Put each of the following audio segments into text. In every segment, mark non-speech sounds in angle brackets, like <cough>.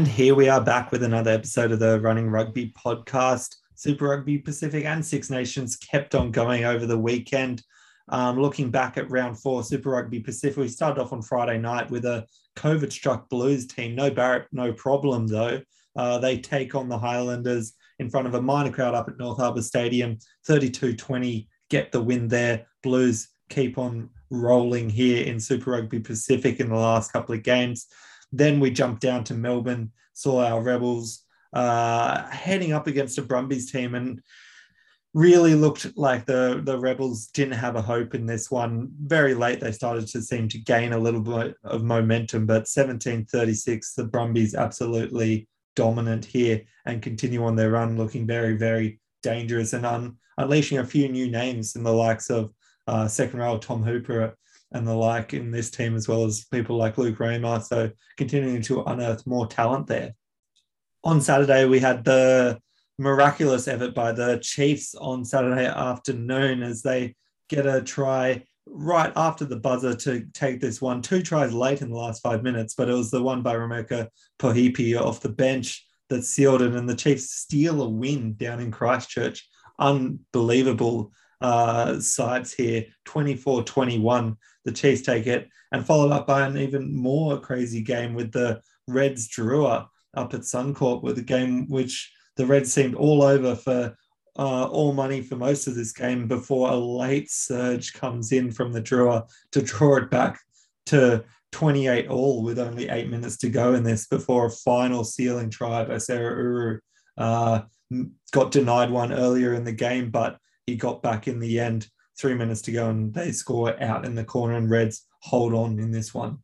And here we are back with another episode of the Running Rugby podcast. Super Rugby Pacific and Six Nations kept on going over the weekend. Um, looking back at round four, Super Rugby Pacific, we started off on Friday night with a COVID struck Blues team. No Barrett, no problem though. Uh, they take on the Highlanders in front of a minor crowd up at North Harbour Stadium, 32 20, get the win there. Blues keep on rolling here in Super Rugby Pacific in the last couple of games. Then we jumped down to Melbourne, saw our Rebels uh, heading up against a Brumbies team and really looked like the, the Rebels didn't have a hope in this one. Very late, they started to seem to gain a little bit of momentum, but 1736, the Brumbies absolutely dominant here and continue on their run, looking very, very dangerous and un- unleashing a few new names in the likes of uh, second row Tom Hooper and the like in this team, as well as people like Luke Reimer. So continuing to unearth more talent there. On Saturday, we had the miraculous effort by the Chiefs on Saturday afternoon as they get a try right after the buzzer to take this one. Two tries late in the last five minutes, but it was the one by Rameka Poihipi off the bench that sealed it, and the Chiefs steal a win down in Christchurch. Unbelievable uh, sides here 24 21. The Chiefs take it and followed up by an even more crazy game with the Reds Drua up at Suncorp with a game which the Reds seemed all over for uh, all money for most of this game before a late surge comes in from the Drua to draw it back to 28 all with only eight minutes to go in this before a final sealing try by Seru Uru. Uh, got denied one earlier in the game, but he got back in the end. Three minutes to go, and they score out in the corner, and Reds hold on in this one.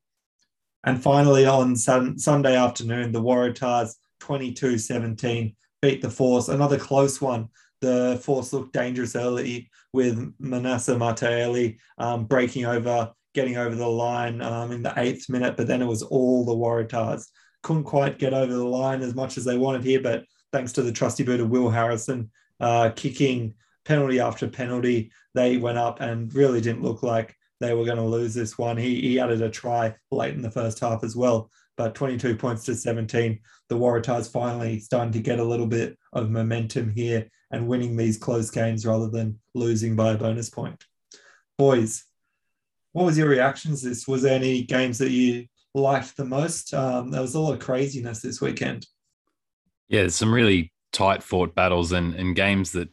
And finally, on Sunday afternoon, the Waratahs 22 17 beat the Force. Another close one. The Force looked dangerous early with Manasa Mataele um, breaking over, getting over the line um, in the eighth minute, but then it was all the Waratahs. Couldn't quite get over the line as much as they wanted here, but thanks to the trusty boot of Will Harrison uh, kicking penalty after penalty, they went up and really didn't look like they were going to lose this one. He, he added a try late in the first half as well, but 22 points to 17. The Waratahs finally starting to get a little bit of momentum here and winning these close games rather than losing by a bonus point. Boys, what was your reactions this? Was there any games that you liked the most? Um, there was a lot of craziness this weekend. Yeah, some really tight fought battles and, and games that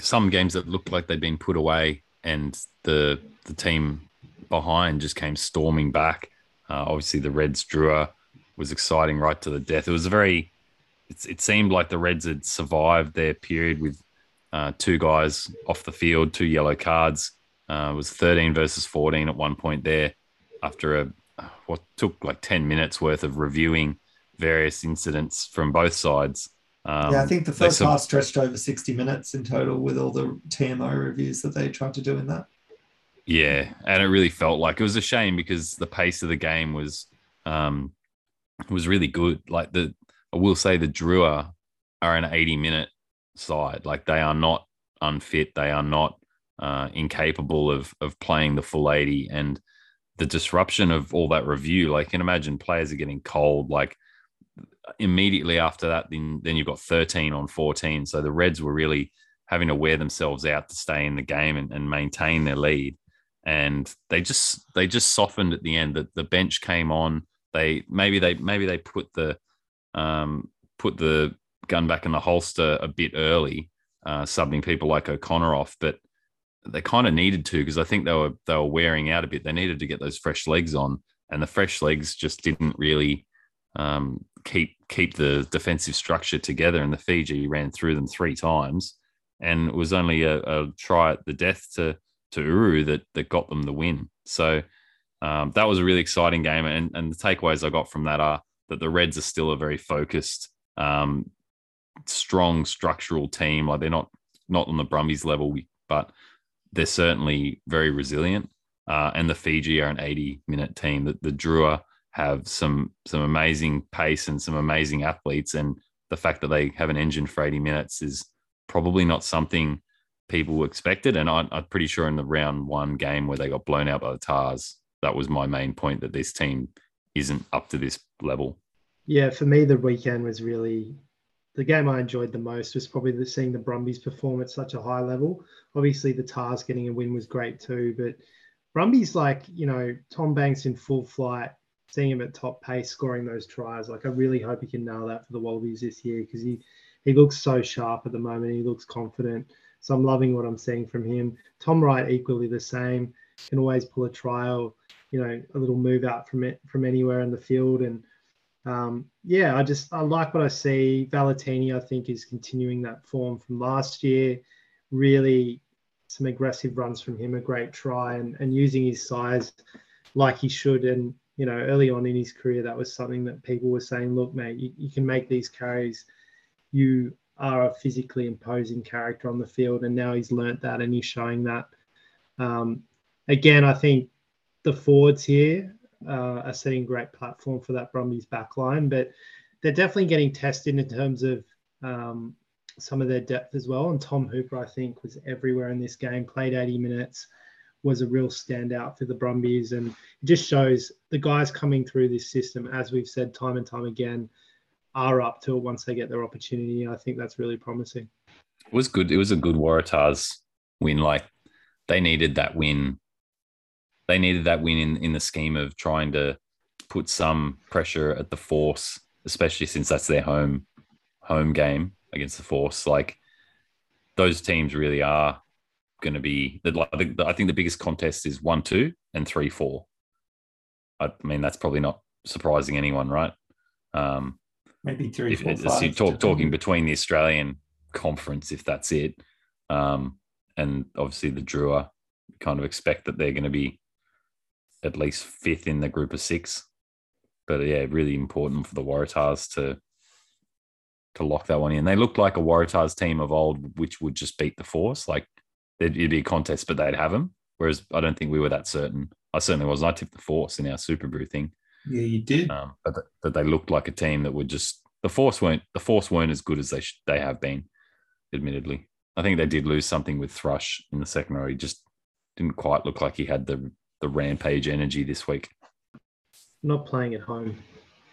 some games that looked like they'd been put away and the the team behind just came storming back. Uh, obviously, the Reds Drua was exciting right to the death. It was a very, it, seemed like the Reds had survived their period with uh, two guys off the field, two yellow cards. Uh, it was 13 versus 14 at one point there after a what took like 10 minutes worth of reviewing various incidents from both sides. Um, yeah, I think the first half stretched over 60 minutes in total with all the TMO reviews that they tried to do in that. Yeah, and it really felt like it was a shame because the pace of the game was um, was really good. Like the I will say the Drua are an 80 minute side. Like they are not unfit. They are not uh, incapable of of playing the full 80 and the disruption of all that review. Like, you can imagine players are getting cold. Like immediately after that, then then you've got 13 on 14. So the Reds were really having to wear themselves out to stay in the game and, and maintain their lead. And they just they just softened at the end. That the bench came on. They maybe they maybe they put the um, put the gun back in the holster a bit early, uh, subbing people like O'Connor off, but they kind of needed to because I think they were they were wearing out a bit. They needed to get those fresh legs on, and the fresh legs just didn't really um, keep keep the defensive structure together. And the Fiji ran through them three times, and it was only a, a try at the death to to Uru that that got them the win. So um, that was a really exciting game. And, and the takeaways I got from that are that the Reds are still a very focused, um, strong structural team. Like they're not not on the Brumbies level, but they're certainly very resilient. Uh, and the Fiji are an 80 minute team. That the Drua have some some amazing pace and some amazing athletes, and the fact that they have an engine for 80 minutes is probably not something people expected. And I, I'm pretty sure in the round one game where they got blown out by the Tahs, that was my main point that this team isn't up to this level. Yeah, for me, the weekend was really the game I enjoyed the most was probably the, seeing the Brumbies perform at such a high level. Obviously, the Tahs getting a win was great too, but Brumbies like you know Tom Banks in full flight, seeing him at top pace, scoring those tries. Like I really hope he can nail that for the Wallabies this year because he he looks so sharp at the moment. He looks confident. So I'm loving what I'm seeing from him. Tom Wright equally the same. Can always pull a trial, you know, a little move out from it from anywhere in the field and um, yeah, I just I like what I see. Valetini, I think, is continuing that form from last year. Really, some aggressive runs from him, a great try, and and using his size like he should. And you know, early on in his career, that was something that people were saying, look, mate, you, you can make these carries. You are a physically imposing character on the field, and now he's learnt that, and he's showing that. Um, again, I think the forwards here uh, are setting great platform for that Brumbies backline, but they're definitely getting tested in terms of um, some of their depth as well. And Tom Hooper, I think, was everywhere in this game, played 80 minutes, was a real standout for the Brumbies. And it just shows the guys coming through this system, as we've said time and time again, are up to it once they get their opportunity. I think that's really promising. It was good. It was a good Waratahs win. Like they needed that win they needed that win in, in the scheme of trying to put some pressure at the force, especially since that's their home home game against the force. Like those teams really are going to be. I think the biggest contest is one two and three four. I mean that's probably not surprising anyone, right? Um, Maybe three. If, four, five, talk, talking between the Australian conference, if that's it, um, and obviously the Drua, kind of expect that they're going to be at least fifth in the group of six. But yeah, really important for the Waratahs to to lock that one in. They looked like a Waratahs team of old, which would just beat the Force. Like it'd be a contest, but they'd have them. Whereas I don't think we were that certain. I certainly wasn't. I tipped the Force in our Super Brew thing. Yeah, you did. Um, but but they looked like a team that would just the Force weren't the Force weren't as good as they sh- they have been. Admittedly, I think they did lose something with Thrush in the second row. He just didn't quite look like he had the the rampage energy this week. Not playing at home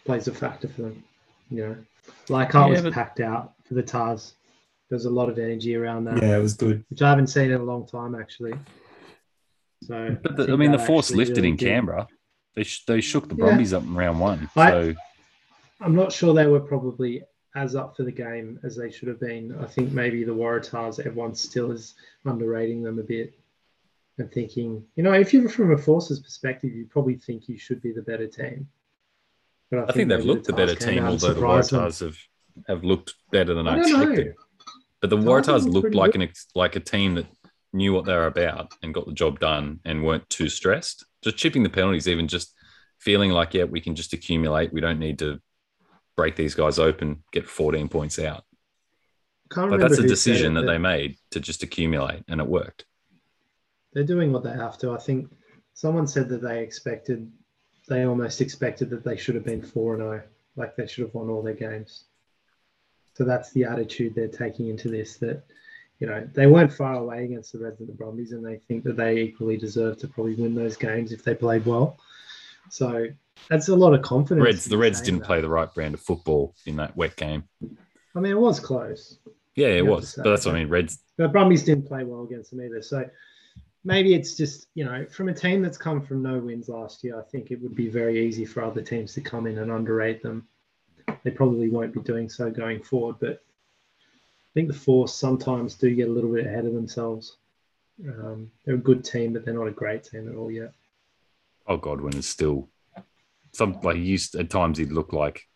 plays a factor for them. You know, like I yeah, was but... packed out for the Tahs. There's a lot of energy around that. Yeah, it was good. Which I haven't seen in a long time actually. So, but the, I, I, mean, the force lifted really in did. Canberra. They sh- they shook the Brumbies yeah. up in round one. So I, I'm not sure they were probably as up for the game as they should have been. I think maybe the Waratahs, everyone still is underrating them a bit and thinking, you know, if you're from a forces perspective, you probably think you should be the better team. But I, I think, think they've looked the better team, although the Waratahs have, have looked better than I, I expected. Know. But the Waratahs looked like an like a team that knew what they were about and got the job done and weren't too stressed. Just chipping the penalties, even just feeling like, yeah, we can just accumulate. We don't need to break these guys open, get 14 points out. but that's a decision that they made to just accumulate, and it worked they're doing what they have to. I think someone said that they expected, they almost expected that they should have been 4 0, like they should have won all their games. So that's the attitude they're taking into this that, you know, they weren't far away against the Reds and the Brumbies, and they think that they equally deserve to probably win those games if they played well. So that's a lot of confidence. Reds, the Reds didn't that. play the right brand of football in that wet game. I mean, it was close. Yeah, it was. But that's what I mean. Reds. The Brumbies didn't play well against them either. So maybe it's just you know from a team that's come from no wins last year i think it would be very easy for other teams to come in and underrate them they probably won't be doing so going forward but i think the force sometimes do get a little bit ahead of themselves um, they're a good team but they're not a great team at all yet oh godwin is still some like he used at times he'd look like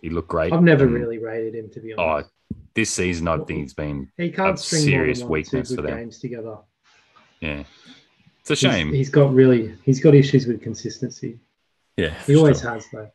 he looked great i've never and, really rated him to be honest oh this season i think he's been he can't a serious weakness for them games together yeah. It's a shame. He's, he's got really he's got issues with consistency. yeah, He always sure. has though.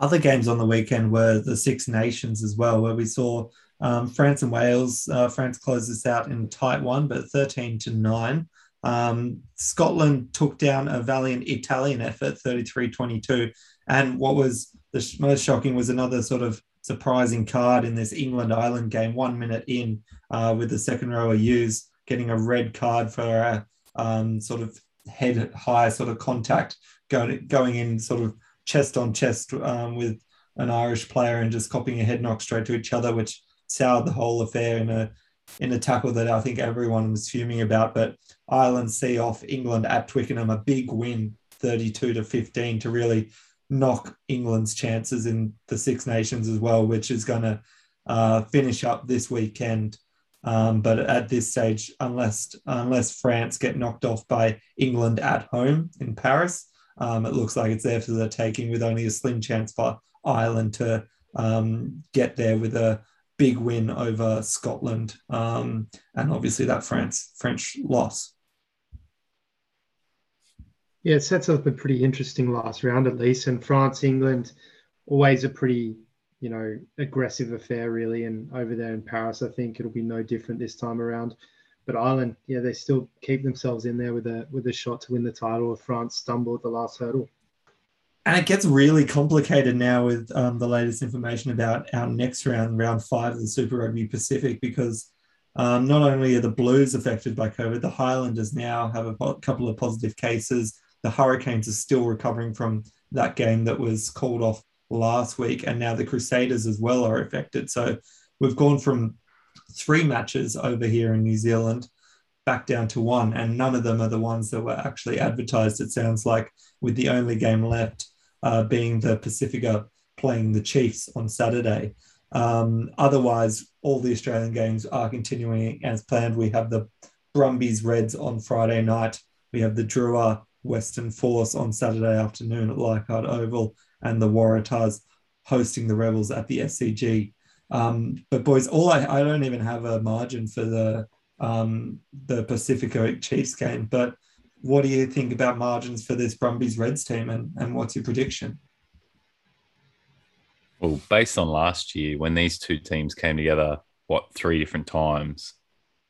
Other games on the weekend were the Six Nations as well, where we saw um, France and Wales. Uh, France closed this out in tight one, but 13 to 9. Um, Scotland took down a valiant Italian effort, 33 22. And what was the most shocking was another sort of surprising card in this England Ireland game, one minute in, uh, with the second rower Ewels getting a red card for a um, sort of head high sort of contact going, going in sort of chest on chest um, with an Irish player and just copying a head knock straight to each other, which soured the whole affair in a in a tackle that I think everyone was fuming about. But Ireland see off England at Twickenham, a big win, 32 to 15, to really knock England's chances in the Six Nations as well, which is going to uh, finish up this weekend. Um, but at this stage, unless unless France get knocked off by England at home in Paris, um, it looks like it's there for the taking, with only a slim chance for Ireland to um, get there with a big win over Scotland, um, and obviously that France French loss. Yeah, it sets up a pretty interesting last round at least. And France, England, always a pretty, you know, aggressive affair really. And over there in Paris, I think it'll be no different this time around. But Ireland, yeah, they still keep themselves in there with a with a shot to win the title. If France stumble at the last hurdle. And it gets really complicated now with um, the latest information about our next round, round five of the Super Rugby Pacific, because um, not only are the Blues affected by COVID, the Highlanders now have a po- couple of positive cases. The Hurricanes are still recovering from that game that was called off last week, and now the Crusaders as well are affected. So we've gone from three matches over here in New Zealand back down to one, and none of them are the ones that were actually advertised. It sounds like with the only game left uh, being the Pasifika playing the Chiefs on Saturday. Um, otherwise, all the Australian games are continuing as planned. We have the Brumbies Reds on Friday night. We have the Drua Western Force on Saturday afternoon at Leichhardt Oval, and the Waratahs hosting the Rebels at the SCG. Um, but boys, all I, I don't even have a margin for the um, the Pasifika Chiefs game. But what do you think about margins for this Brumbies Reds team, and, and what's your prediction? Well, based on last year, when these two teams came together, what three different times,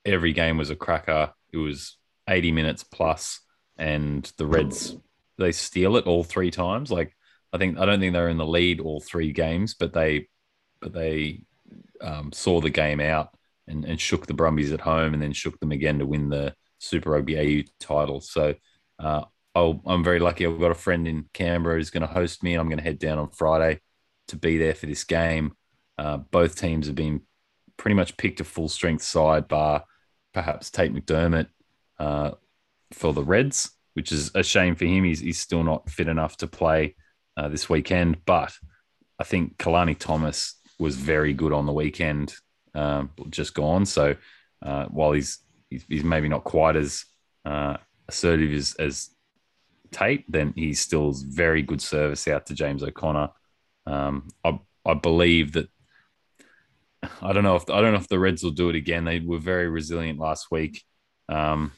every game was a cracker. It was 80 minutes plus, and the Reds they steal it all three times. Like I think I don't think they're in the lead all three games, but they but they um, saw the game out and, and shook the Brumbies at home, and then shook them again to win the Super Rugby AU title. So uh, I'll, I'm very lucky. I've got a friend in Canberra who's going to host me. And I'm going to head down on Friday to be there for this game. Uh, both teams have been pretty much picked a full strength side, bar perhaps Tate McDermott uh, for the Reds, which is a shame for him. He's, he's still not fit enough to play uh, this weekend. But I think Kalani Thomas was very good on the weekend, um, just gone. So uh, while he's, he's he's maybe not quite as uh, assertive as, as Tate, then he still very good service out to James O'Connor. Um, I, I believe that I don't know if I don't know if the Reds will do it again. They were very resilient last week, um,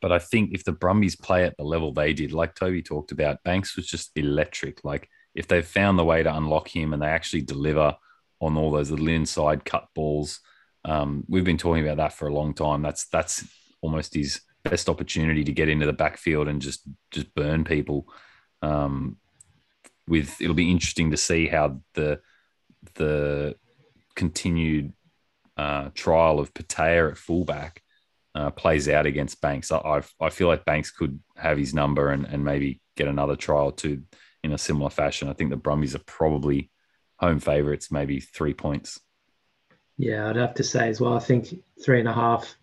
but I think if the Brumbies play at the level they did, like Toby talked about, Banks was just electric. Like if they've found the way to unlock him and they actually deliver on all those little inside cut balls, um, we've been talking about that for a long time. That's that's almost his best opportunity to get into the backfield and just just burn people. Um, with it'll be interesting to see how the the continued uh, trial of Petaia at fullback uh, plays out against Banks. I, I, I feel like Banks could have his number and, and maybe get another trial too in a similar fashion. I think the Brumbies are probably home favourites, maybe three points. Yeah, I'd have to say as well. I think three and a half.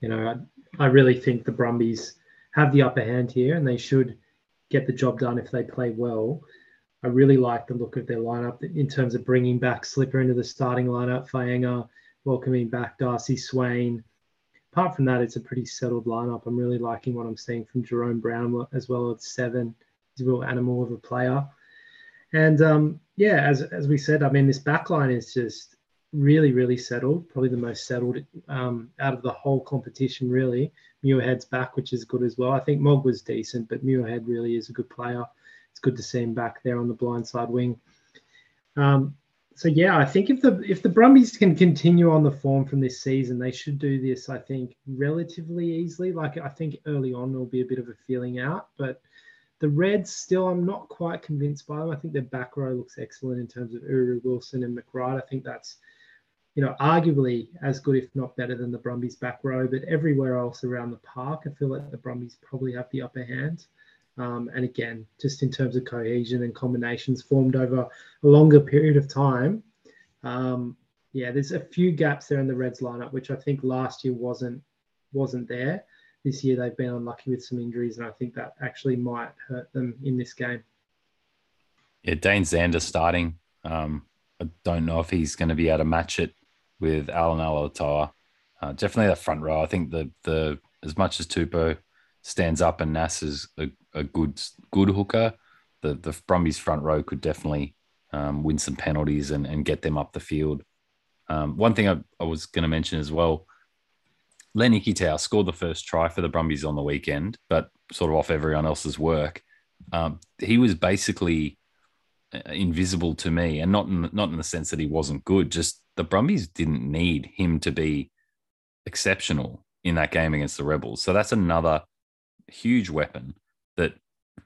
You know, I, I really think the Brumbies have the upper hand here, and they should get the job done if they play well. I really like the look of their lineup in terms of bringing back Slipper into the starting lineup, Fainga'a, welcoming back Darcy Swain. Apart from that, it's a pretty settled lineup. I'm really liking what I'm seeing from Jahrome Brown as well as seven. He's a real animal of a player. And um, yeah, as, as we said, I mean, this back line is just really, really settled. Probably the most settled um, out of the whole competition. Really, Muirhead's back, which is good as well. I think Mog was decent, but Muirhead really is a good player. It's good to see him back there on the blind side wing. Um, so yeah, I think if the if the Brumbies can continue on the form from this season, they should do this. I think relatively easily. Like I think early on there'll be a bit of a feeling out, but the Reds still I'm not quite convinced by them. I think their back row looks excellent in terms of Uru Wilson and McReight. I think that's you know arguably as good if not better than the Brumbies back row. But everywhere else around the park, I feel like the Brumbies probably have the upper hand. Um, and again, just in terms of cohesion and combinations formed over a longer period of time, um, yeah, there's a few gaps there in the Reds lineup, which I think last year wasn't wasn't there. This year they've been unlucky with some injuries, and I think that actually might hurt them in this game. Yeah, Dane Zander starting. Um, I don't know if he's going to be able to match it with Allan Alaalatoa. Uh, definitely the front row. I think the the as much as Tupou stands up and Nas is a, a good good hooker, the the Brumbies front row could definitely um, win some penalties and, and get them up the field. Um, one thing I, I was going to mention as well, Len Ikitau scored the first try for the Brumbies on the weekend, but sort of off everyone else's work. Um, he was basically uh, invisible to me, and not in, not in the sense that he wasn't good. Just the Brumbies didn't need him to be exceptional in that game against the Rebels. So that's another huge weapon that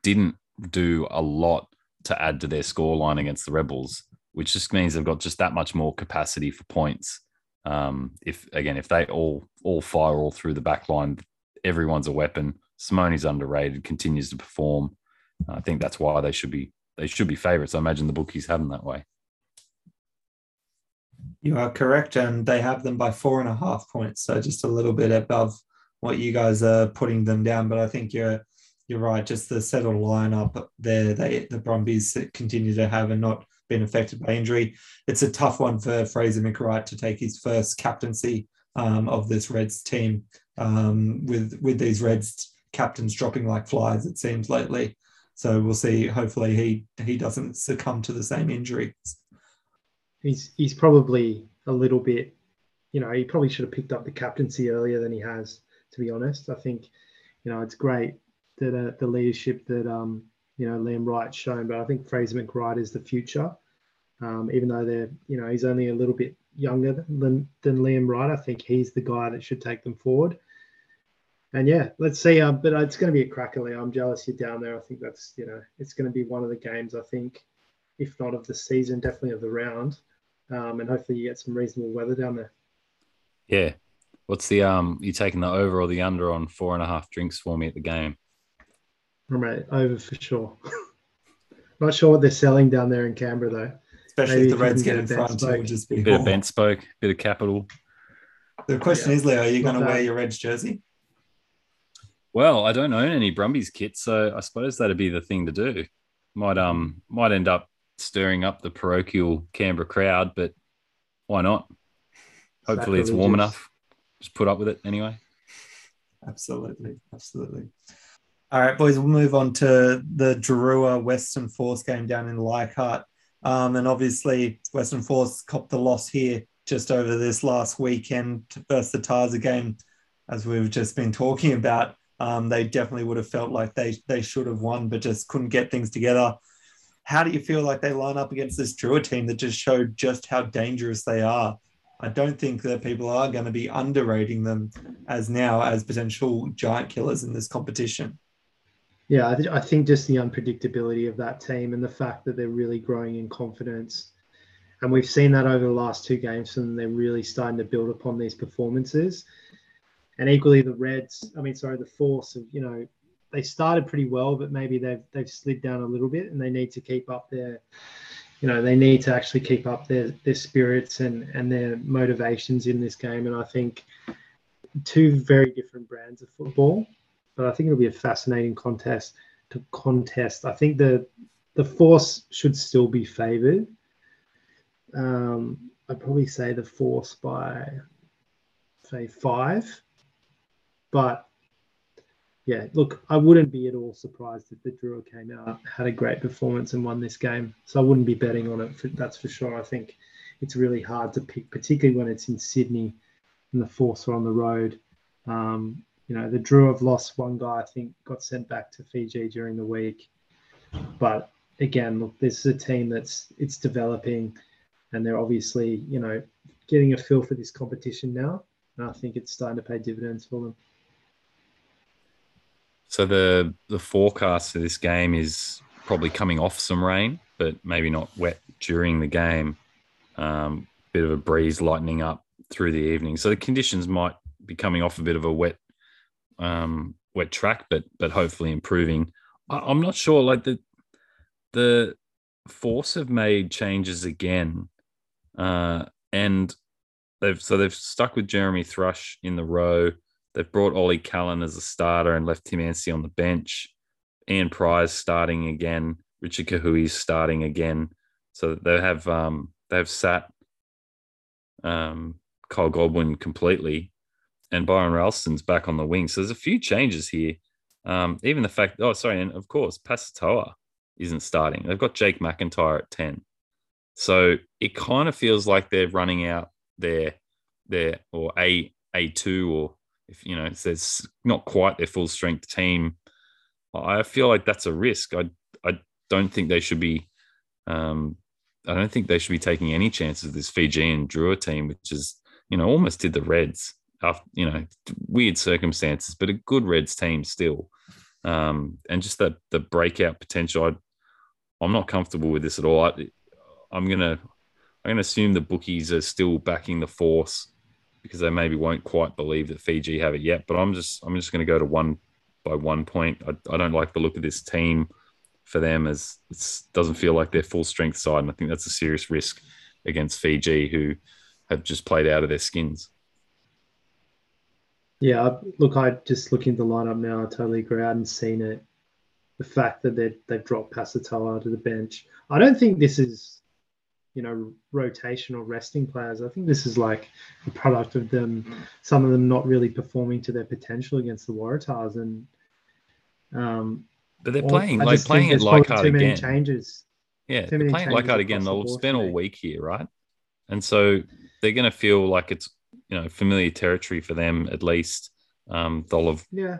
didn't do a lot to add to their scoreline against the Rebels, which just means they've got just that much more capacity for points. Um, if again, if they all all fire all through the back line, everyone's a weapon. Simone's underrated, continues to perform. I think that's why they should be they should be favourites. I imagine the bookies have them that way. You are correct, and they have them by four and a half points, so just a little bit above what you guys are putting them down. But I think you're you're right. Just the settled lineup there, they the Brumbies continue to have and not been affected by injury. It's a tough one for Fraser McReight to take his first captaincy um, of this Reds team. Um, with with these Reds captains dropping like flies, it seems lately. So we'll see. Hopefully, he he doesn't succumb to the same injuries. He's he's probably a little bit, you know, he probably should have picked up the captaincy earlier than he has. To be honest, I think, you know, it's great that uh, the leadership that um, you know Liam Wright's shown, but I think Fraser McReight is the future. Um, even though they're you know he's only a little bit younger than than Liam Wright, I think he's the guy that should take them forward. And yeah, let's see. Um, but it's going to be a cracker. I'm jealous you're down there. I think that's you know it's going to be one of the games. I think, if not of the season, definitely of the round. Um, and hopefully you get some reasonable weather down there. Yeah. What's the um? You taking the over or the under on four and a half drinks for me at the game? Right, over for sure. <laughs> Not sure what they're selling down there in Canberra though. Especially Maybe if the Reds get in front, it would just be a bit of bent spoke, a bit of capital. The question yeah. is, Leo, are you going to wear your Reds jersey? Well, I don't own any Brumbies kit, so I suppose that'd be the thing to do. Might um might end up stirring up the parochial Canberra crowd, but why not? Hopefully, it's warm enough. Just put up with it anyway. Absolutely, absolutely. All right, boys, we'll move on to the Drua Western Force game down in Leichhardt. Um, and obviously, Western Force copped the loss here just over this last weekend versus the Taza game, as we've just been talking about. Um, they definitely would have felt like they they should have won, but just couldn't get things together. How do you feel like they line up against this Drua team that just showed just how dangerous they are? I don't think that people are going to be underrating them as now as potential giant killers in this competition. Yeah, I, th- I, think just the unpredictability of that team and the fact that they're really growing in confidence. And we've seen that over the last two games, and they're really starting to build upon these performances. And equally, the Reds, I mean, sorry, the Force, of, you know, they started pretty well, but maybe they've they've slid down a little bit, and they need to keep up their, you know, they need to actually keep up their their spirits and and their motivations in this game. And I think two very different brands of football but I think it'll be a fascinating contest to contest. I think the the force should still be favoured. Um, I'd probably say the force by say five, but yeah, look, I wouldn't be at all surprised if the Drua came out, had a great performance, and won this game. So I wouldn't be betting on it. For, that's for sure. I think it's really hard to pick, particularly when it's in Sydney and the Force are on the road. Um, you know, the Drua have lost one guy, I think, got sent back to Fiji during the week. But again, look, this is a team that's it's developing, and they're obviously, you know, getting a feel for this competition now. And I think it's starting to pay dividends for them. So the the forecast for this game is probably coming off some rain, but maybe not wet during the game. Um, bit of a breeze lightening up through the evening, so the conditions might be coming off a bit of a wet um, wet track, but but hopefully improving. I, am not sure. Like the the Force have made changes again, uh, and they've so they've stuck with Jeremy Thrush in the row. They've brought Ollie Callan as a starter and left Tim Anstey on the bench. Ian Prior starting again. Richard Kahui starting again. So they have um, they have sat um, Kyle Godwin completely, and Byron Ralston's back on the wing. So there's a few changes here. Um, even the fact, oh, sorry, and of course, Pasitoa isn't starting. They've got Jake McIntyre at 10. So it kind of feels like they're running out their their or a a two or if you know it's not quite their full strength team. I feel like that's a risk. I I don't think they should be. Um, I don't think they should be taking any chances with this Fijian Drua team, which is you know almost did the Reds after you know weird circumstances, but a good Reds team still. Um, and just that the breakout potential. I, I'm not comfortable with this at all. I, I'm gonna I'm gonna assume the bookies are still backing the force because they maybe won't quite believe that Fiji have it yet. But I'm just I'm just to go to one by one point. I, I don't like the look of this team for them as it doesn't feel like their full strength side, and I think that's a serious risk against Fiji, who have just played out of their skins. Yeah, look, I just looking at the lineup now. I totally agree. I hadn't seen it. The fact that they they've dropped Pasitoa to the bench. I don't think this is you know rotation or resting players. I think this is like a product of them, some of them not really performing to their potential against the Waratahs, and um, but they're playing like playing at Leichhardt again. Changes. Yeah, they're playing Leichhardt again. They'll spend all week here, right? And so they're going to feel like it's you know familiar territory for them at least. Um, they'll have yeah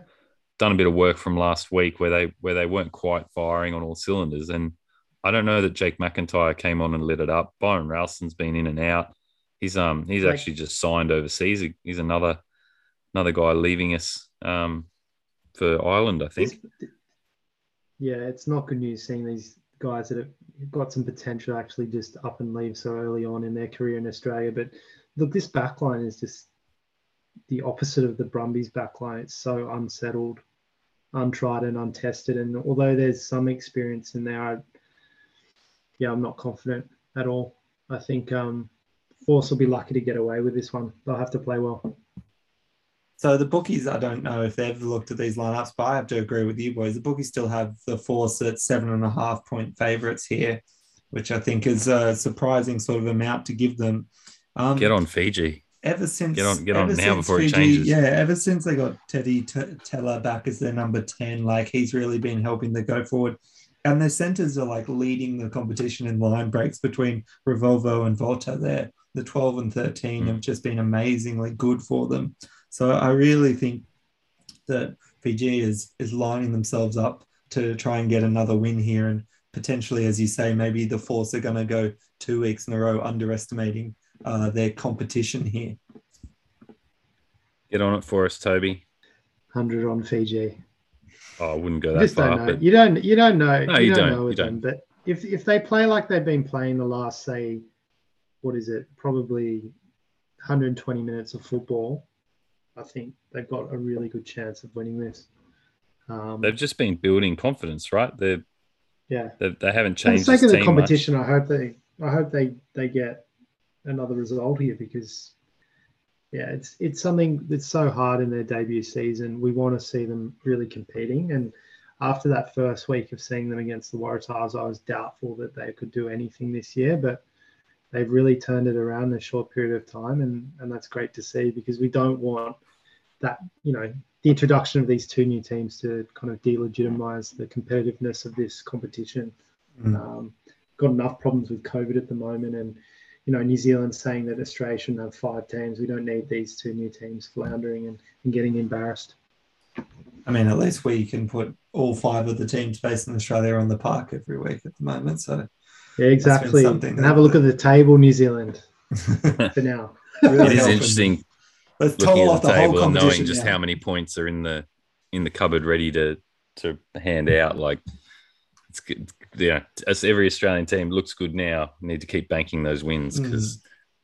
done a bit of work from last week where they where they weren't quite firing on all cylinders and I don't know that Jake McIntyre came on and lit it up. Byron Ralston's been in and out. He's um he's actually just signed overseas. He's another another guy leaving us um for Ireland, I think. Yeah, it's not good news seeing these guys that have got some potential actually just up and leave so early on in their career in Australia. But look, this backline is just the opposite of the Brumbies backline. It's so unsettled, untried, and untested. And although there's some experience in there, I, yeah, I'm not confident at all. I think um, Force will be lucky to get away with this one. They'll have to play well. So the bookies, I don't know if they've looked at these lineups, but I have to agree with you boys. The bookies still have the Force at seven and a half point favourites here, which I think is a surprising sort of amount to give them. Um, get on Fiji. Ever since get on, get on now before Fiji, it changes. Yeah, ever since they got Teti T- Tela back as their number ten, like he's really been helping them go forward and their centers are like leading the competition in line breaks between Ravouvou and Vota. There, the 12 and 13 mm. have just been amazingly good for them. So I really think that Fiji is is lining themselves up to try and get another win here, and potentially, as you say, maybe the Force are going to go two weeks in a row underestimating uh, their competition here. Get on it for us, Toby. Hundred on Fiji. Oh, I wouldn't go that just far. Don't but... You don't. You don't know. No, you, you don't, don't, know you don't. Them. But if if they play like they've been playing the last, say, what is it? Probably 120 minutes of football. I think they've got a really good chance of winning this. Um, they've just been building confidence, right? They're yeah. They, they haven't changed. For the sake of the competition, much. I hope they. I hope they they get another result here because yeah, it's it's something that's so hard in their debut season. We want to see them really competing. And after that first week of seeing them against the Waratahs, I was doubtful that they could do anything this year, but they've really turned it around in a short period of time, and and that's great to see because we don't want that you know the introduction of these two new teams to kind of delegitimize the competitiveness of this competition. Mm. Um, got enough problems with COVID at the moment, and you know, New Zealand saying that Australia shouldn't have five teams. We don't need these two new teams floundering and, and getting embarrassed. I mean, at least we can put all five of the teams based in Australia on the park every week at the moment. So yeah, exactly. And have a look at the table, New Zealand, <laughs> for now. Really it is interesting Let's looking at the, the table and knowing just how many points are in the in the cupboard ready to to hand out. Like it's Yeah, as every Australian team looks good now. Need to keep banking those wins because mm.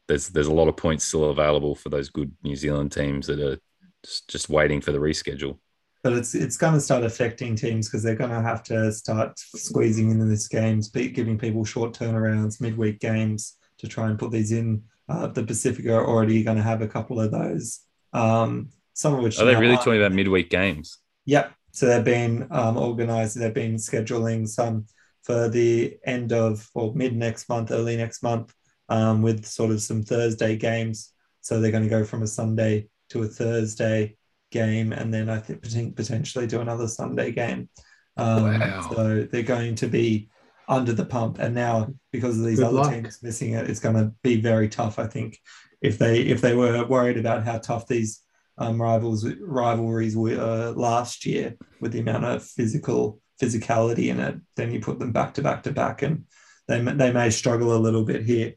there's there's a lot of points still available for those good New Zealand teams that are just, just waiting for the reschedule but it's it's going to start affecting teams because they're going to have to start squeezing into this games, giving people short turnarounds, midweek games to try and put these in. Uh, the Pacific are already going to have a couple of those. Um, some of which are they really talking about midweek games? Yep. So they've been um, organised. They've been scheduling some for the end of or mid next month, early next month, um, with sort of some Thursday games. So they're going to go from a Sunday to a Thursday game, and then I think potentially do another Sunday game. Um, wow. So they're going to be under the pump, and now because of these Good other luck. teams missing it, it's going to be very tough. I think if they if they were worried about how tough these um, rivals rivalries were uh, last year with the amount of physical physicality in it, then you put them back to back to back, and they they may struggle a little bit here.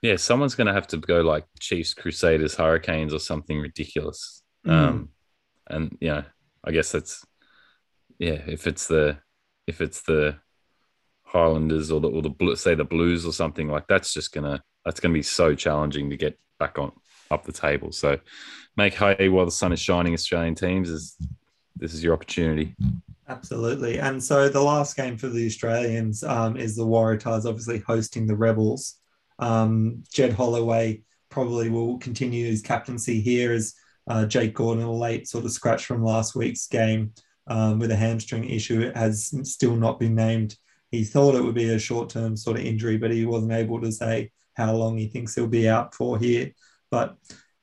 Yeah, someone's going to have to go like Chiefs, Crusaders, Hurricanes, or something ridiculous Mm. Um, and yeah, I guess that's yeah. If it's the if it's the Highlanders or the or the say the Blues or something like that's just gonna that's gonna be so challenging to get back on up the table. So make hay while the sun is shining. Australian teams is this is your opportunity. Absolutely. And so the last game for the Australians um, is the Waratahs, obviously hosting the Rebels. Um, Jed Holloway probably will continue his captaincy here as uh, Jake Gordon, a late sort of scratch from last week's game um, with a hamstring issue, has still not been named. He thought it would be a short term sort of injury, but he wasn't able to say how long he thinks he'll be out for here. But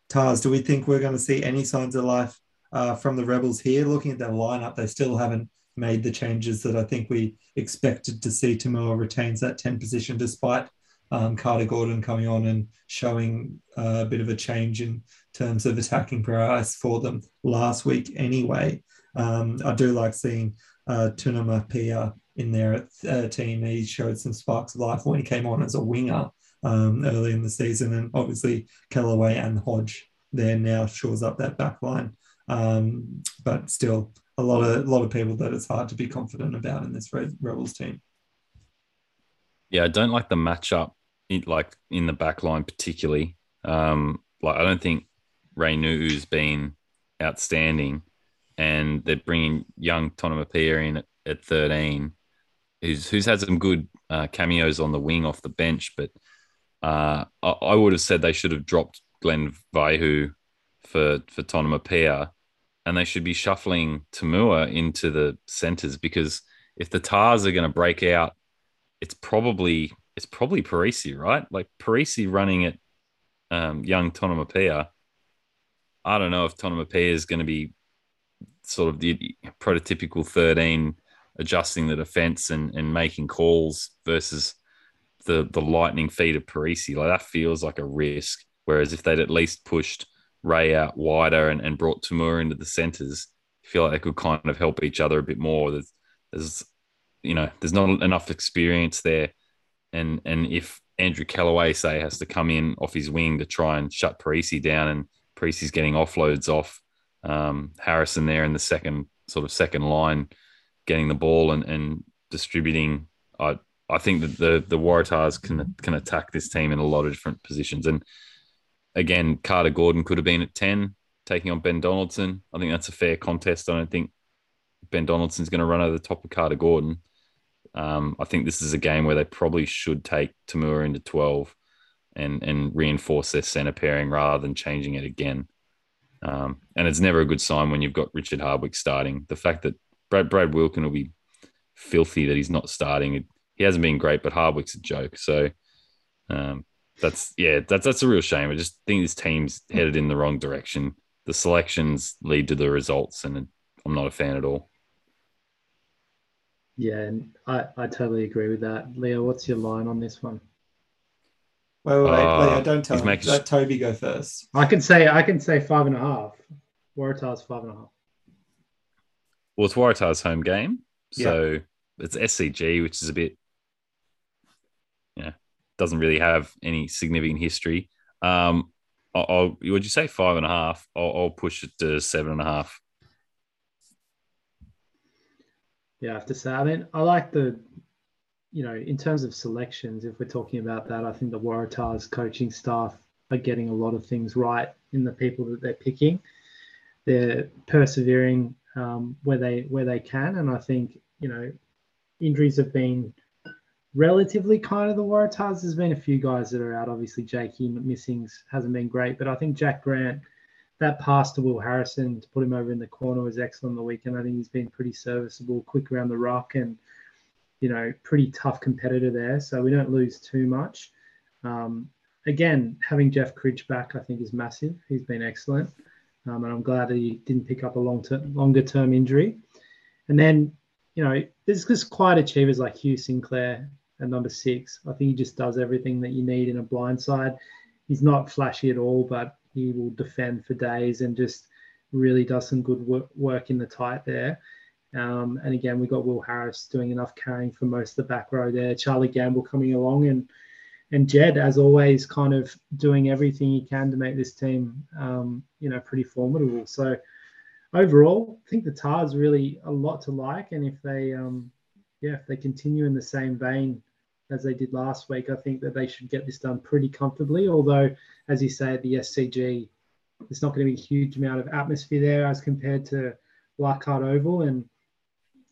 Tars, do we think we're going to see any signs of life uh, from the Rebels here? Looking at their lineup, they still haven't made the changes that I think we expected to see. To'omua retains that 10 position despite um, Carter Gordon coming on and showing uh, a bit of a change in terms of attacking price for them last week anyway. Um, I do like seeing uh, Tonumaipea in there at 13. He showed some sparks of life when he came on as a winger um, early in the season. And obviously, Kellaway and Hodge there now shores up that back line. Um, but still, a lot of a lot of people that it's hard to be confident about in this Rebels team. Yeah, I don't like the matchup, in, like in the back line particularly. Um, like I don't think Nuu's been outstanding, and they're bringing young Tonumaipea in at, at 13, who's who's had some good uh, cameos on the wing off the bench. But uh, I, I, would have said they should have dropped Glenn Vaihu for for Tonumaipea, and they should be shuffling To'omua into the centres because if the Tahs are going to break out, it's probably it's probably Perese, right? Like Perese running at um, young Tonumaipea I don't know if Tonumaipea is going to be sort of the prototypical 13 adjusting the defense and, and making calls versus the the lightning feet of Perese. Like that feels like a risk. Whereas if they'd at least pushed Ray out wider and, and brought To'omua into the centers, I feel like they could kind of help each other a bit more. There's, there's you know, there's not enough experience there. And and if Andrew Kellaway, say, has to come in off his wing to try and shut Perese down and Perese's getting offloads off um, Harrison there in the second sort of second line, getting the ball and, and distributing. I I think that the the Waratahs can can attack this team in a lot of different positions. And again, Carter Gordon could have been at ten, taking on Ben Donaldson. I think that's a fair contest. I don't think Ben Donaldson's going to run over the top of Carter Gordon. Um, I think this is a game where they probably should take To'omua into twelve and and reinforce their center pairing rather than changing it again. Um, and it's never a good sign when you've got Richard Hardwick starting. The fact that Brad Brad Wilkin will be filthy that he's not starting. He hasn't been great, but Hardwick's a joke. So um, that's yeah, that's that's a real shame. I just think this team's hmm. headed in the wrong direction. The selections lead to the results, and I'm not a fan at all. Yeah, and I, I totally agree with that. Leo, what's your line on this one? Wait, wait, wait, Oh, Leo, uh, don't tell me. making Let Toby go first. I can say I can say five and a half. Waratahs five and a half. Well, it's Waratah's home game, so it's SCG, which is a bit, yeah, doesn't really have any significant history. Um, I'll, I'll would you say five and a half? I'll, I'll push it to seven and a half. Yeah, I have to say. I mean, I like the, you know, in terms of selections, if we're talking about that, I think the Waratahs coaching staff are getting a lot of things right in the people that they're picking. They're persevering um, where they where they can, and I think you know, injuries have been relatively kind of the Waratahs. There's been a few guys that are out. Obviously, Jakey Missings hasn't been great, but I think Jack Grant, that pass to Will Harrison to put him over in the corner was excellent the weekend. I think he's been pretty serviceable, quick around the rock, and you know, pretty tough competitor there. So we don't lose too much. Um, again, having Jeff Cridge back, I think, is massive. He's been excellent, um, and I'm glad he didn't pick up a long term, longer term injury. And then, you know, there's just quiet achievers like Hugh Sinclair at number six. I think he just does everything that you need in a blind side. He's not flashy at all, but he will defend for days and just really does some good work, work in the tight there. Um, and again, we got Will Harris doing enough carrying for most of the back row there. Charlie Gamble coming along and and Jed, as always, kind of doing everything he can to make this team, um, you know, pretty formidable. So overall, I think the Tahs really a lot to like, and if they, um, yeah, if they continue in the same vein as they did last week, I think that they should get this done pretty comfortably. Although, as you say, at the SCG, there's not going to be a huge amount of atmosphere there as compared to Leichhardt Oval, and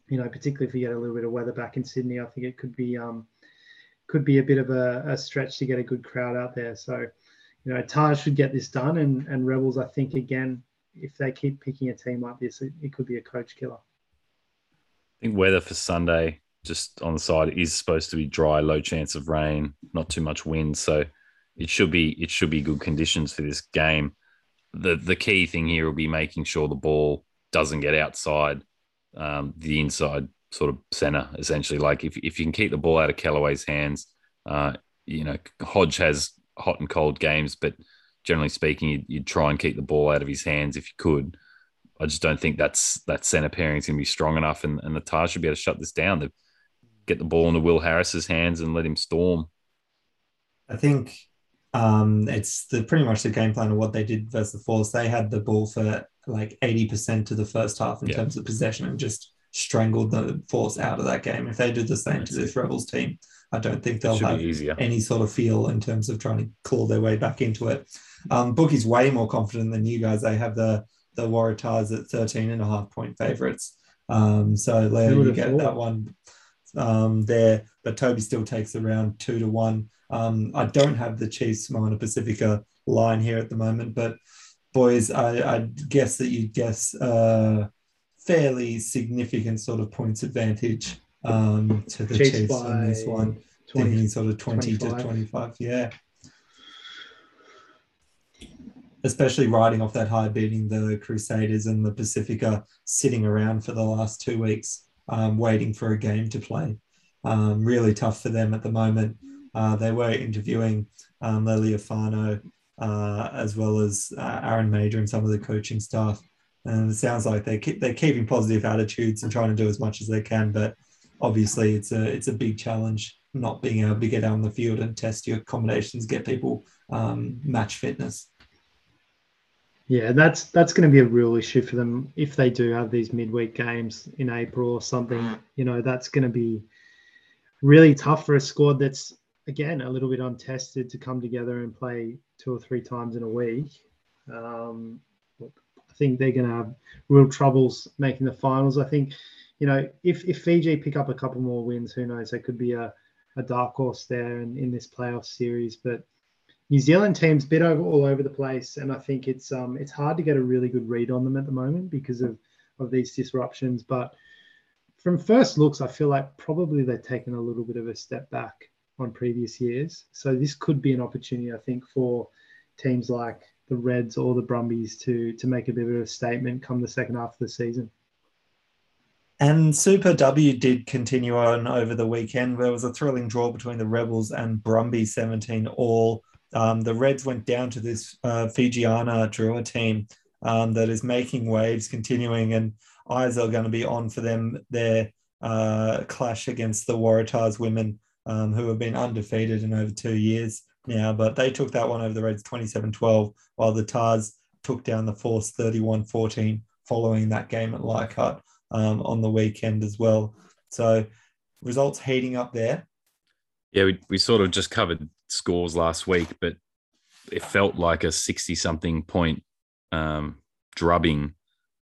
you know, particularly if you get a little bit of weather back in Sydney, I think it could be um, could be a bit of a, a stretch to get a good crowd out there. So, you know, Tahs should get this done, and and Rebels, I think again, if they keep picking a team like this, it, it could be a coach killer. I think weather for Sunday, just on the side, is supposed to be dry, low chance of rain, not too much wind. So it should be it should be good conditions for this game. The the key thing here will be making sure the ball doesn't get outside um, the inside sort of center, essentially. Like if, if you can keep the ball out of Kellaway's hands, uh, you know, Hodge has hot and cold games, but generally speaking, you'd, you'd, try and keep the ball out of his hands if you could. I just don't think that's that center pairing is going to be strong enough, and, and the Tahs should be able to shut this down. To get the ball into Will Harris's hands and let him storm. I think um, it's the pretty much the game plan of what they did versus the Force. They had the ball for like eighty percent to the first half in yeah. terms of possession, and just strangled the Force out of that game. If they do the same to this Rebels team, I don't think they'll have any sort of feel in terms of trying to claw their way back into it. Um, Bookie's way more confident than you guys. They have the the Waratahs at 13 and a half point favorites. Um, so Leo, you get thought. that one um, there, but Toby still takes around two to one. Um, I don't have the Chiefs Moana Pacifica line here at the moment, but boys, I, I guess that you'd guess uh, fairly significant sort of points advantage um, to the Chiefs, Chiefs on this one. 20, thinking sort of 20 25. to 25. Yeah. Especially riding off that high, beating the Crusaders and the Pacifica sitting around for the last two weeks, um, waiting for a game to play. Um, really tough for them at the moment. Uh, they were interviewing um, Lealiifano uh, as well as uh, Aaron Mauger and some of the coaching staff. And it sounds like they keep, they're keeping positive attitudes and trying to do as much as they can. But obviously, it's a it's a big challenge not being able to get out on the field and test your accommodations, get people um, match fitness. Yeah, that's that's going to be a real issue for them if they do have these midweek games in April or something. You know, that's going to be really tough for a squad that's again a little bit untested to come together and play two or three times in a week. Um, I think they're going to have real troubles making the finals. I think, you know, if if Fiji pick up a couple more wins, who knows? They could be a, a dark horse there in, in this playoff series, but New Zealand team's bit over all over the place, and I think it's um it's hard to get a really good read on them at the moment because of of these disruptions. But from first looks, I feel like probably they've taken a little bit of a step back on previous years. So this could be an opportunity, I think, for teams like the Reds or the Brumbies to to make a bit of a statement come the second half of the season. And Super W did continue on over the weekend. There was a thrilling draw between the Rebels and Brumby 17 all. Um, the Reds went down to this uh, Fijiana Drua team um, that is making waves, continuing, and eyes are going to be on for them. Their uh, clash against the Waratahs women, um, who have been undefeated in over two years now, but they took that one over the Reds 27 12, while the Tahs took down the Force 31 14 following that game at Leichhardt um, on the weekend as well. So results heating up there. Yeah, we, we sort of just covered scores last week, but it felt like a 60 something point um, drubbing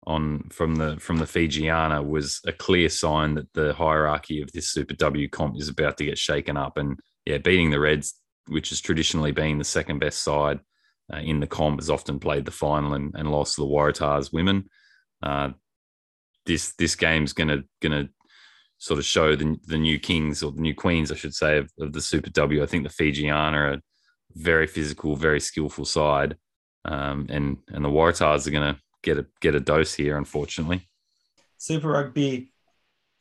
on from the from the Fijiana was a clear sign that the hierarchy of this Super W comp is about to get shaken up. And yeah, beating the Reds, which has traditionally been the second best side uh, in the comp, has often played the final and, and lost to the Waratahs women. Uh, this this game's gonna gonna sort of show the the new kings or the new queens, I should say, of, of the Super W. I think the Fijiana are a very physical, very skillful side, um, and and the Waratahs are gonna get a get a dose here, unfortunately. Super Rugby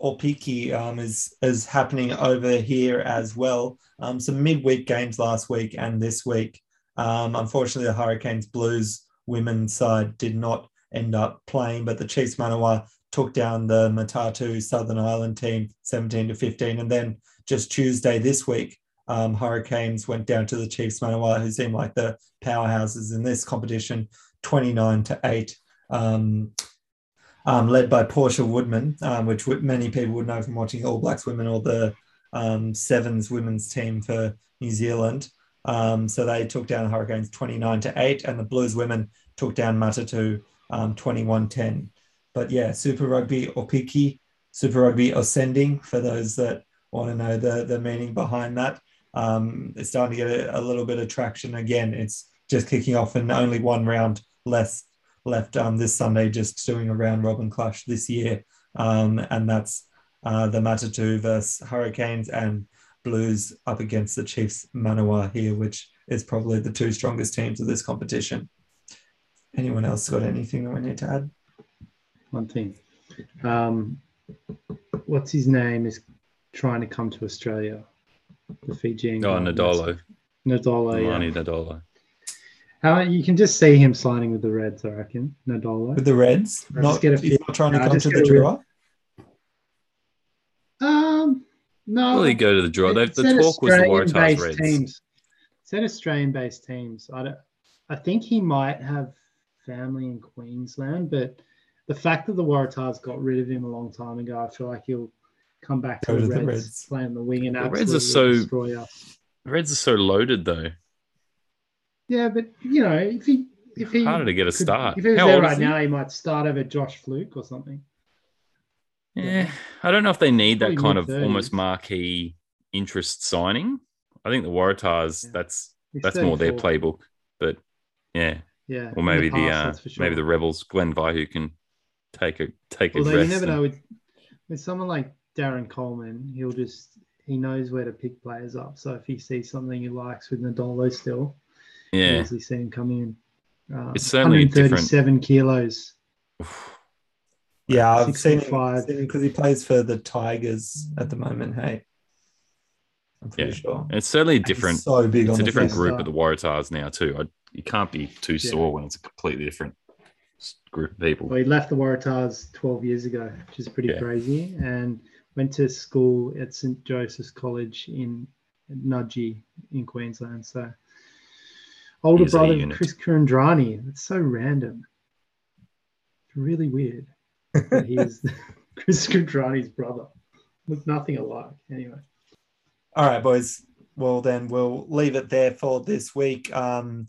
Aupiki um, is is happening over here as well. Um, some midweek games last week and this week. Um, unfortunately, the Hurricanes Blues women's side did not end up playing, but the Chiefs Manawa took down the Matatu Southern Island team 17 to 15. And then just Tuesday this week, um, Hurricanes went down to the Chiefs Manawa, who seem like the powerhouses in this competition, 29 to 8. Um, um, led by Portia Woodman, um, which many people would know from watching All Blacks women or the um, Sevens women's team for New Zealand. Um, so they took down Hurricanes 29 to 8, and the Blues women took down Matatu um, 21 10. But yeah, Super Rugby Aupiki, Super Rugby Ascending, for those that want to know the, the meaning behind that. Um, it's starting to get a, a, little bit of traction again. It's just kicking off and only one round less left um, this Sunday, just doing a round robin clash this year. Um, and that's uh, the Matatu versus Hurricanes and Blues up against the Chiefs Manawa here, which is probably the two strongest teams of this competition. Anyone else got anything that we need to add? One thing. Um, what's his name is trying to come to Australia. The Fijian. Oh, Nadolo. Nadolo. Money yeah. Nadolo. How you can just see him signing with the Reds, I reckon. Nadolo. With the Reds? not, get a few, not trying to come to the Drua? Um, no. Will he go to the Drua? The, the talk was the Waratahs Reds. Teams. Said Australian-based teams. I don't. I think he might have family in Queensland, but the fact that the Waratahs got rid of him a long time ago, I feel like he'll come back to, the, Reds, the Reds, play on the wing and the Reds are so destroy us. The Reds are so loaded though. Yeah, but you know, if he if he harder to get a could, start. If he was How there right now, he might start over Josh Flook or something. Yeah, I don't know if they need that kind of almost marquee interest signing. I think the Waratahs, yeah. that's He's that's more their playbook. But yeah, yeah, or maybe the, past, uh, sure. maybe the Rebels, Glen Vaihu can take a take Although a. you never know with, with someone like Darren Coleman, he'll just he knows where to pick players up. So if he sees something he likes with Nadolo still, yeah, easily see him come in. Uh, it's certainly 137 kilos. Yeah, I've seen him because he plays for the Tigers at the moment. Hey, I'm pretty yeah. sure it's certainly a different. so big. It's a different group of the Waratahs now too. I, you can't be too yeah. sore when it's a completely different group of people. Well, he left the Waratahs 12 years ago, which is pretty yeah. crazy, and went to school at St Joseph's College in Nudgee in Queensland. So, older brother Chris Kuridrani. It's so random. It's really weird. he is <laughs> Chris Kuridrani's brother. Look nothing alike. Anyway. All right, boys. Well, then we'll leave it there for this week. Um,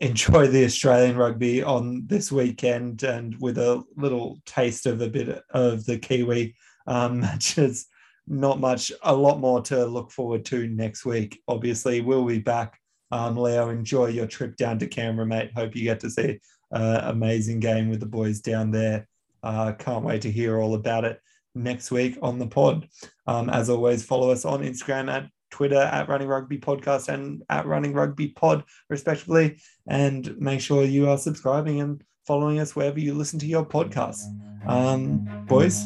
enjoy the Australian rugby on this weekend and with a little taste of a bit of the Kiwi um, <laughs> matches. Not much, a lot more to look forward to next week. Obviously, we'll be back. Um, Leo, enjoy your trip down to Canberra, mate. Hope you get to see an amazing game with the boys down there. Uh, can't wait to hear all about it next week on the pod. Um, as always, follow us on Instagram at Twitter at Running Rugby Podcast and at Running Rugby Pod, respectively. And make sure you are subscribing and following us wherever you listen to your podcasts. Um, boys,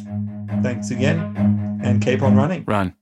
thanks again and keep on running. Run.